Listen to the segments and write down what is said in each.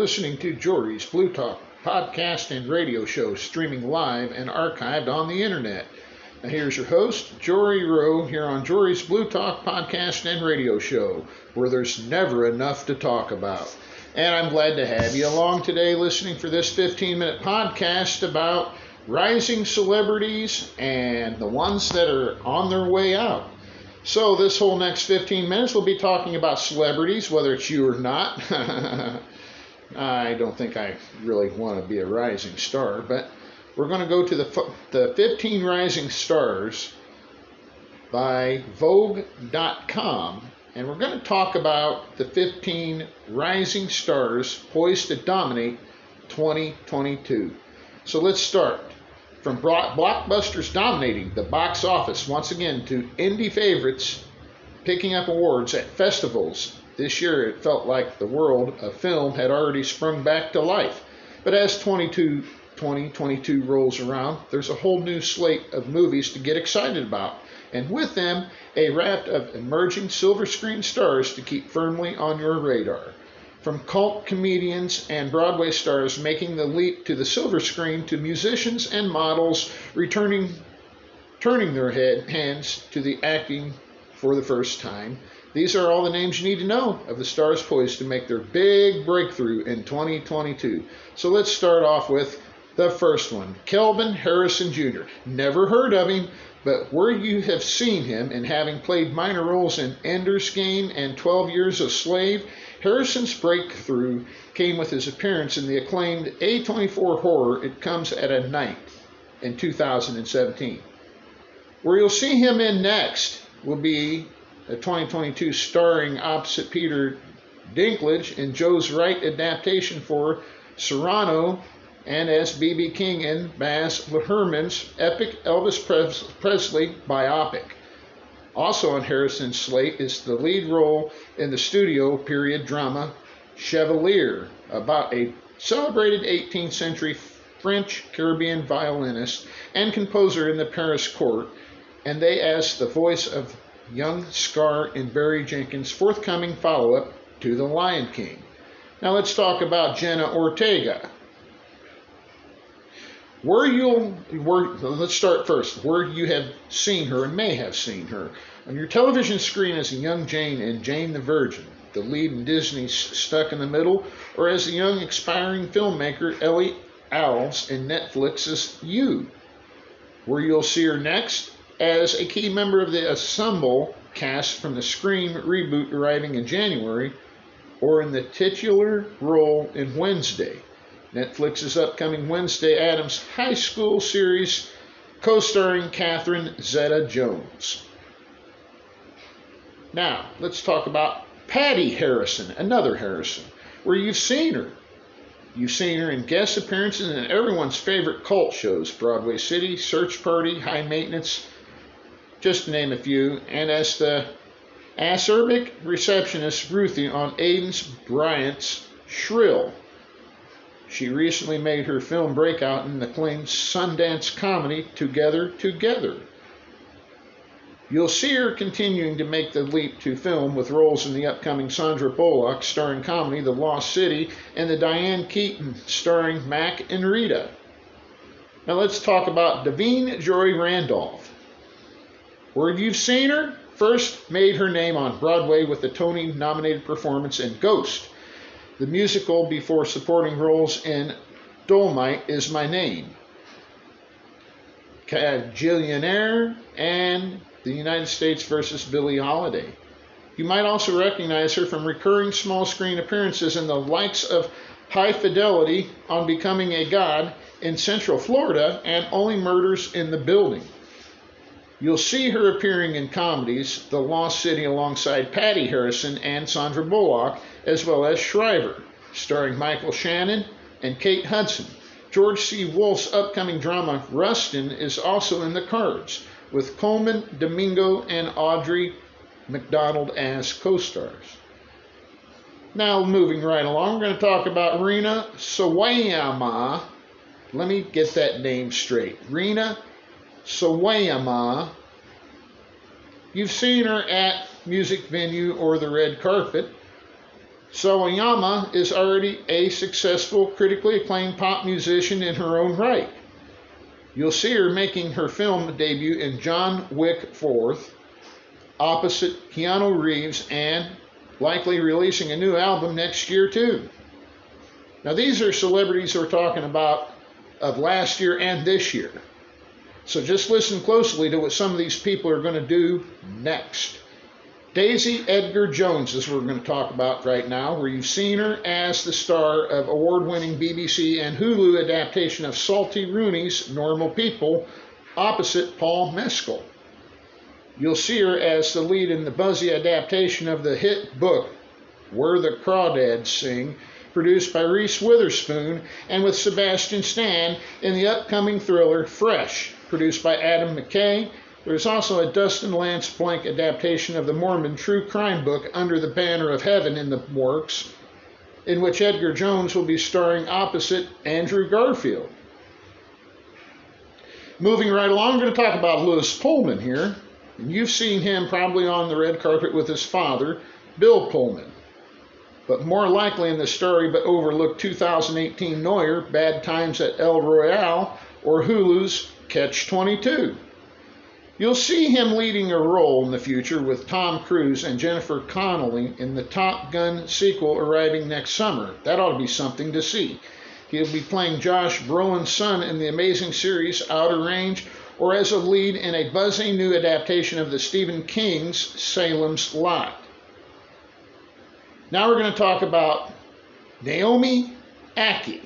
listening to Jory's Blue Talk podcast and radio show, streaming live and archived on the internet. Now, here's your host, Jory Rowe, here on Jory's Blue Talk podcast and radio show, where there's never enough to talk about. And I'm glad to have you along today listening for this 15 minute podcast about rising celebrities and the ones that are on their way out. So, this whole next 15 minutes, we'll be talking about celebrities, whether it's you or not. I don't think I really want to be a rising star, but we're going to go to the, the 15 Rising Stars by Vogue.com, and we're going to talk about the 15 rising stars poised to dominate 2022. So let's start. From blockbusters dominating the box office once again to indie favorites picking up awards at festivals. This year it felt like the world of film had already sprung back to life. But as 22, 2022 rolls around, there's a whole new slate of movies to get excited about. And with them, a raft of emerging silver screen stars to keep firmly on your radar. From cult comedians and Broadway stars making the leap to the silver screen to musicians and models returning turning their head, hands to the acting for the first time. These are all the names you need to know of the stars poised to make their big breakthrough in 2022. So let's start off with the first one Kelvin Harrison Jr. Never heard of him, but where you have seen him and having played minor roles in Ender's Game and 12 Years a Slave, Harrison's breakthrough came with his appearance in the acclaimed A24 horror It Comes at a Night in 2017. Where you'll see him in next will be a 2022 starring opposite Peter Dinklage in Joe's Wright adaptation for Cyrano, and as B.B. King in Baz Luhrmann's epic Elvis Presley biopic. Also on Harrison's slate is the lead role in the studio period drama Chevalier, about a celebrated 18th century French Caribbean violinist and composer in the Paris court, and they as the voice of young Scar in Barry Jenkins' forthcoming follow up to The Lion King. Now let's talk about Jenna Ortega. Where you'll, where, let's start first. Where you have seen her and may have seen her. On your television screen as a young Jane in Jane the Virgin, the lead in Disney's Stuck in the Middle, or as a young expiring filmmaker Ellie Owls in Netflix's You. Where you'll see her next as a key member of the Ensemble cast from the Scream reboot arriving in January, or in the titular role in Wednesday. Netflix's upcoming Wednesday Addams High School series, co starring Catherine Zeta Jones. Now, let's talk about Patti Harrison, another Harrison, where you've seen her. You've seen her in guest appearances in everyone's favorite cult shows Broadway City, Search Party, High Maintenance, just to name a few, and as the acerbic receptionist Ruthie on Aidan Bryant's Shrill. She recently made her film breakout in the acclaimed Sundance comedy Together Together. You'll see her continuing to make the leap to film with roles in the upcoming Sandra Bullock starring comedy The Lost City and the Diane Keaton starring Mack and Rita. Now let's talk about Da'Vine Joy Randolph. Where you've seen her, first made her name on Broadway with the Tony nominated performance in Ghost the musical before supporting roles in Dolemite is My Name, Gillionaire, and The United States versus Billie Holiday. You might also recognize her from recurring small screen appearances in the likes of High Fidelity on Becoming a God in Central Florida and Only Murders in the Building. You'll see her appearing in comedies The Lost City alongside Patti Harrison and Sandra Bullock as well as Shriver, starring Michael Shannon and Kate Hudson. George C. Wolfe's upcoming drama Rustin is also in the cards, with Colman, Domingo and Audrey McDonald as co stars. Now, moving right along, we're going to talk about Rina Sawayama. Let me get that name straight. Rina Sawayama. Ah. You've seen her at music venue or the red carpet Sawayama is already a successful, critically acclaimed pop musician in her own right. You'll see her making her film debut in John Wick 4th, opposite Keanu Reeves, and likely releasing a new album next year, too. Now, these are celebrities we're talking about of last year and this year. So just listen closely to what some of these people are going to do next. Daisy Edgar Jones is what we're going to talk about right now, where you've seen her as the star of award winning BBC and Hulu adaptation of Sally Rooney's Normal People opposite Paul Mescal. You'll see her as the lead in the buzzy adaptation of the hit book Where the Crawdads Sing, produced by Reese Witherspoon and with Sebastian Stan in the upcoming thriller Fresh, produced by Adam McKay there's also a Dustin Lance Black adaptation of the Mormon true crime book Under the Banner of Heaven in the works, in which Edgar Jones will be starring opposite Andrew Garfield. Moving right along, we're going to talk about Lewis Pullman here. You've seen him probably on the red carpet with his father, Bill Pullman. But more likely in the story but overlooked 2018 Noir, Bad Times at El Royale, or Hulu's Catch 22. You'll see him leading a role in the future with Tom Cruise and Jennifer Connelly in the Top Gun sequel arriving next summer. That ought to be something to see. He'll be playing Josh Brolin's son in the amazing series Outer Range or as a lead in a buzzing new adaptation of the Stephen King's Salem's Lot. Now we're going to talk about Naomi Ackie.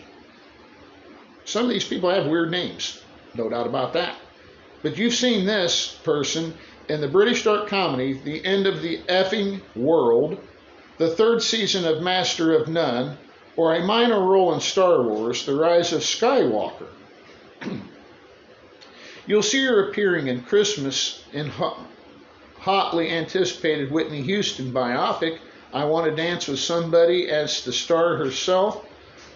Some of these people have weird names, no doubt about that. But you've seen this person in the British dark comedy, The End of the Effing World, the third season of Master of None, or a minor role in Star Wars, The Rise of Skywalker. You'll see her appearing in Christmas in hotly anticipated Whitney Houston biopic, I Want to Dance with Somebody as the star herself,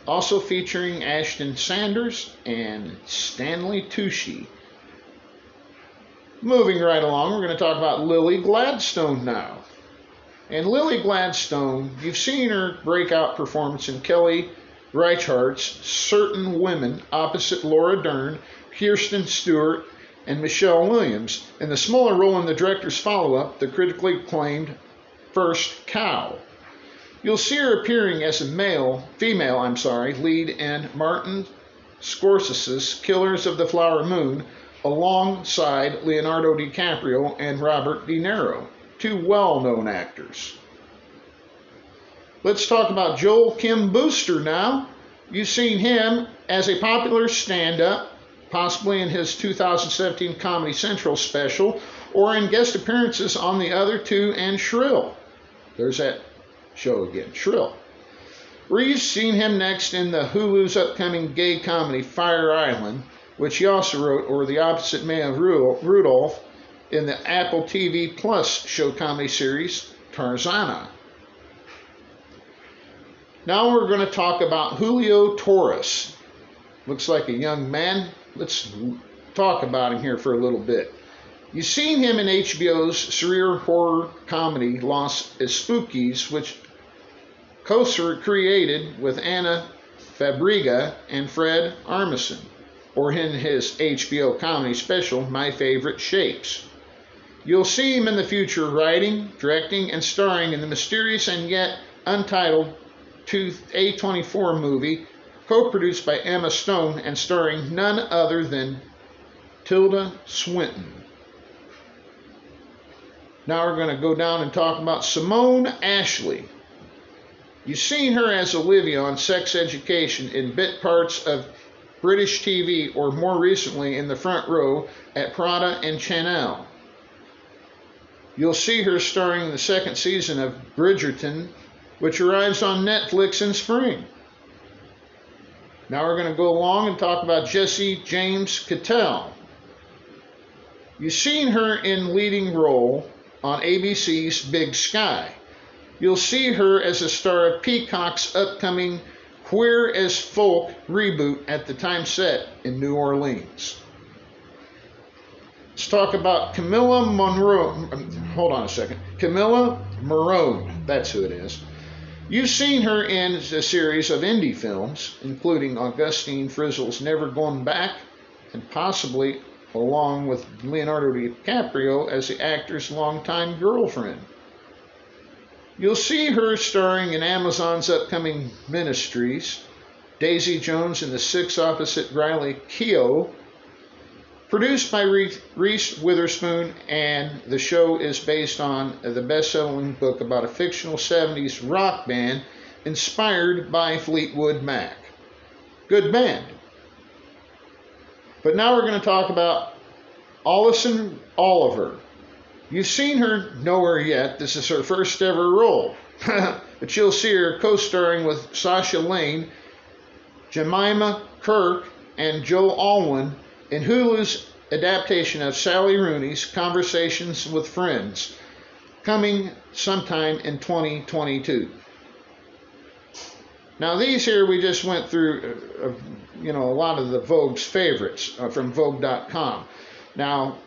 also featuring Ashton Sanders and Stanley Tucci. Moving right along, we're going to talk about Lily Gladstone now. And Lily Gladstone, you've seen her breakout performance in Kelly Reichardt's Certain Women opposite Laura Dern, Kirsten Stewart, and Michelle Williams, in the smaller role in the director's follow up, the critically acclaimed First Cow. You'll see her appearing as a male, female, I'm sorry, lead in Martin Scorsese's Killers of the Flower Moon, alongside Leonardo DiCaprio and Robert De Niro, two well known actors. Let's talk about Joel Kim Booster now. You've seen him as a popular stand up, possibly in his 2017 Comedy Central special, or in guest appearances on the other two and Shrill. There's that show again, Shrill. You've seen him next in the Hulu's upcoming gay comedy Fire Island, which he also wrote, or The Opposite Man of Rudolph, in the Apple TV Plus show comedy series Tarzana. Now we're going to talk about Julio Torres. Looks like a young man. Let's talk about him here for a little bit. You've seen him in HBO's surreal horror comedy Los Espookys, which Koser created with Ana Fabrega and Fred Armisen or in his HBO comedy special, My Favorite Shapes. You'll see him in the future writing, directing, and starring in the mysterious and yet untitled A24 movie, co produced by Emma Stone and starring none other than Tilda Swinton. Now we're going to go down and talk about Simone Ashley. You've seen her as Olivia on Sex Education in bit parts of British TV, or more recently in the front row at Prada and Chanel. You'll see her starring in the second season of Bridgerton, which arrives on Netflix in spring. Now we're going to go along and talk about Jessie James Cattell. You've seen her in leading role on ABC's Big Sky. You'll see her as a star of Peacock's upcoming Queer as Folk reboot at the time set in New Orleans. Let's talk about Camilla Monroe. Um, hold on a second. Camilla Morrone, that's who it is. You've seen her in a series of indie films, including Augustine Frizzell's Never Going Back, and possibly along with Leonardo DiCaprio as the actor's longtime girlfriend. You'll see her starring in Amazon's upcoming ministries, Daisy Jones and the Six Opposite Riley Keough, produced by Reese Witherspoon, and the show is based on the best selling book about a fictional 70s rock band inspired by Fleetwood Mac. Good band. But now we're going to talk about Alison Oliver. You've seen her nowhere yet. This is her first ever role. but you'll see her co starring with Sasha Lane, Jemima Kirk, and Joe Alwyn in Hulu's adaptation of Sally Rooney's Conversations with Friends, coming sometime in 2022. Now these here we just went through, uh, uh, you know, a lot of the Vogue's favorites uh, from Vogue.com. Now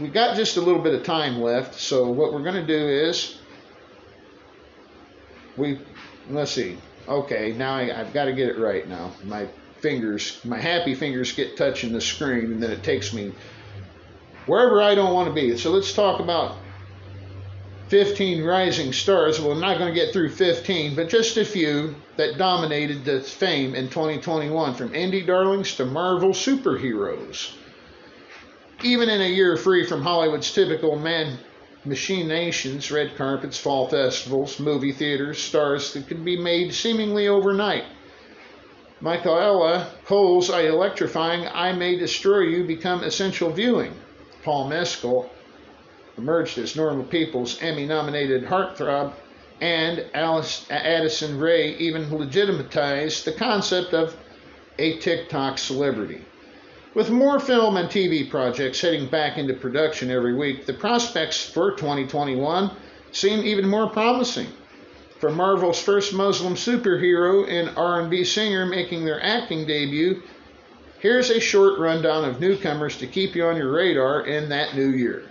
we got just a little bit of time left, so what we're going to do is we let's see. Okay, now I, have got to get it right now. My fingers, my happy fingers get touching the screen, and then it takes me wherever I don't want to be. So let's talk about 15 rising stars. Well, I'm not going to get through 15, but just a few that dominated the fame in 2021 from indie darlings to Marvel superheroes. Even in a year free from Hollywood's typical man machinations, red carpets, fall festivals, movie theaters, stars that could be made seemingly overnight. Michaela Coel's I electrifying I May Destroy You become essential viewing. Paul Mescal emerged as Normal People's Emmy nominated heartthrob, and Alice, Addison Rae even legitimatized the concept of a TikTok celebrity. With more film and TV projects heading back into production every week, the prospects for 2021 seem even more promising. From Marvel's first Muslim superhero and R&B singer making their acting debut, here's a short rundown of newcomers to keep you on your radar in that new year.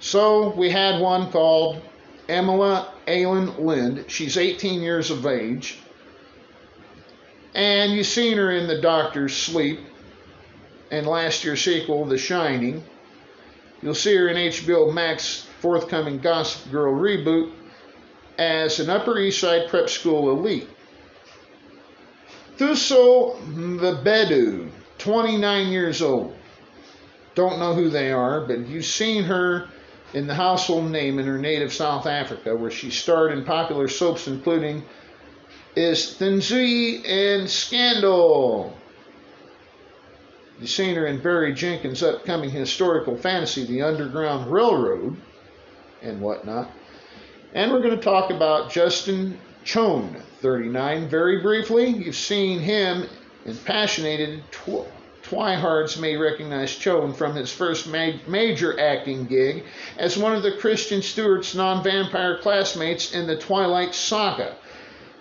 So we had one called Emila Alyn Lind. She's 18 years of age. And you've seen her in The Doctor's Sleep and last year's sequel, The Shining. You'll see her in HBO Max forthcoming Gossip Girl reboot as an Upper East Side prep school elite. Thuso Mbedu, 29 years old. Don't know who they are, but you've seen her in the household name in her native South Africa, where she starred in popular soaps including Is Thinzui and Scandal. Seen her in Barry Jenkins' upcoming historical fantasy, The Underground Railroad, and whatnot. And we're going to talk about Justin Chon, 39, very briefly. You've seen him in Passionated. Tw- Twihards may recognize Chon from his first ma- major acting gig as one of the Kristen Stewart's non vampire classmates in the Twilight Saga.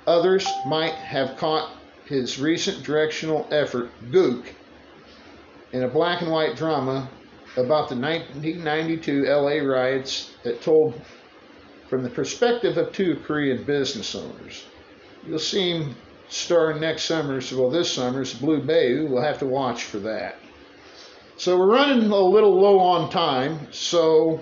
Others might have caught his recent directional effort, Gook, in a black and white drama about the 1992 LA riots that told from the perspective of two Korean business owners. You'll see him star next summer's, well, this summer's Blue Bayou. We'll have to watch for that. So we're running a little low on time, so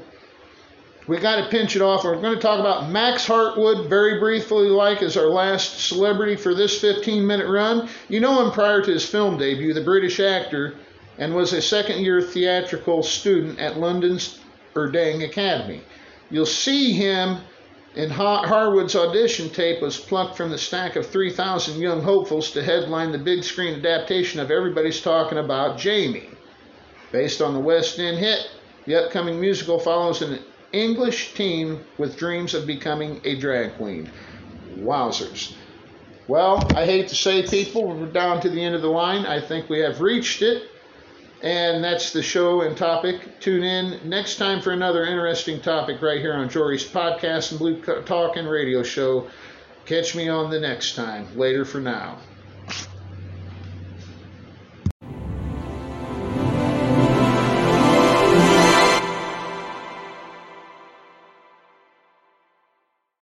we got to pinch it off. We're going to talk about Max Harwood very briefly, like as our last celebrity for this 15 minute run. You know him prior to his film debut, the British actor, and was a second year theatrical student at London's Erdang Academy. You'll see him in Harwood's audition tape was plucked from the stack of 3,000 young hopefuls to headline the big screen adaptation of Everybody's Talking About Jamie. Based on the West End hit, the upcoming musical follows an English teen with dreams of becoming a drag queen. Wowzers. Well, I hate to say, people, we're down to the end of the line. I think we have reached it. And that's the show and topic. Tune in next time for another interesting topic right here on Jory's podcast and Blue Talk and radio show. Catch me on the next time. Later for now.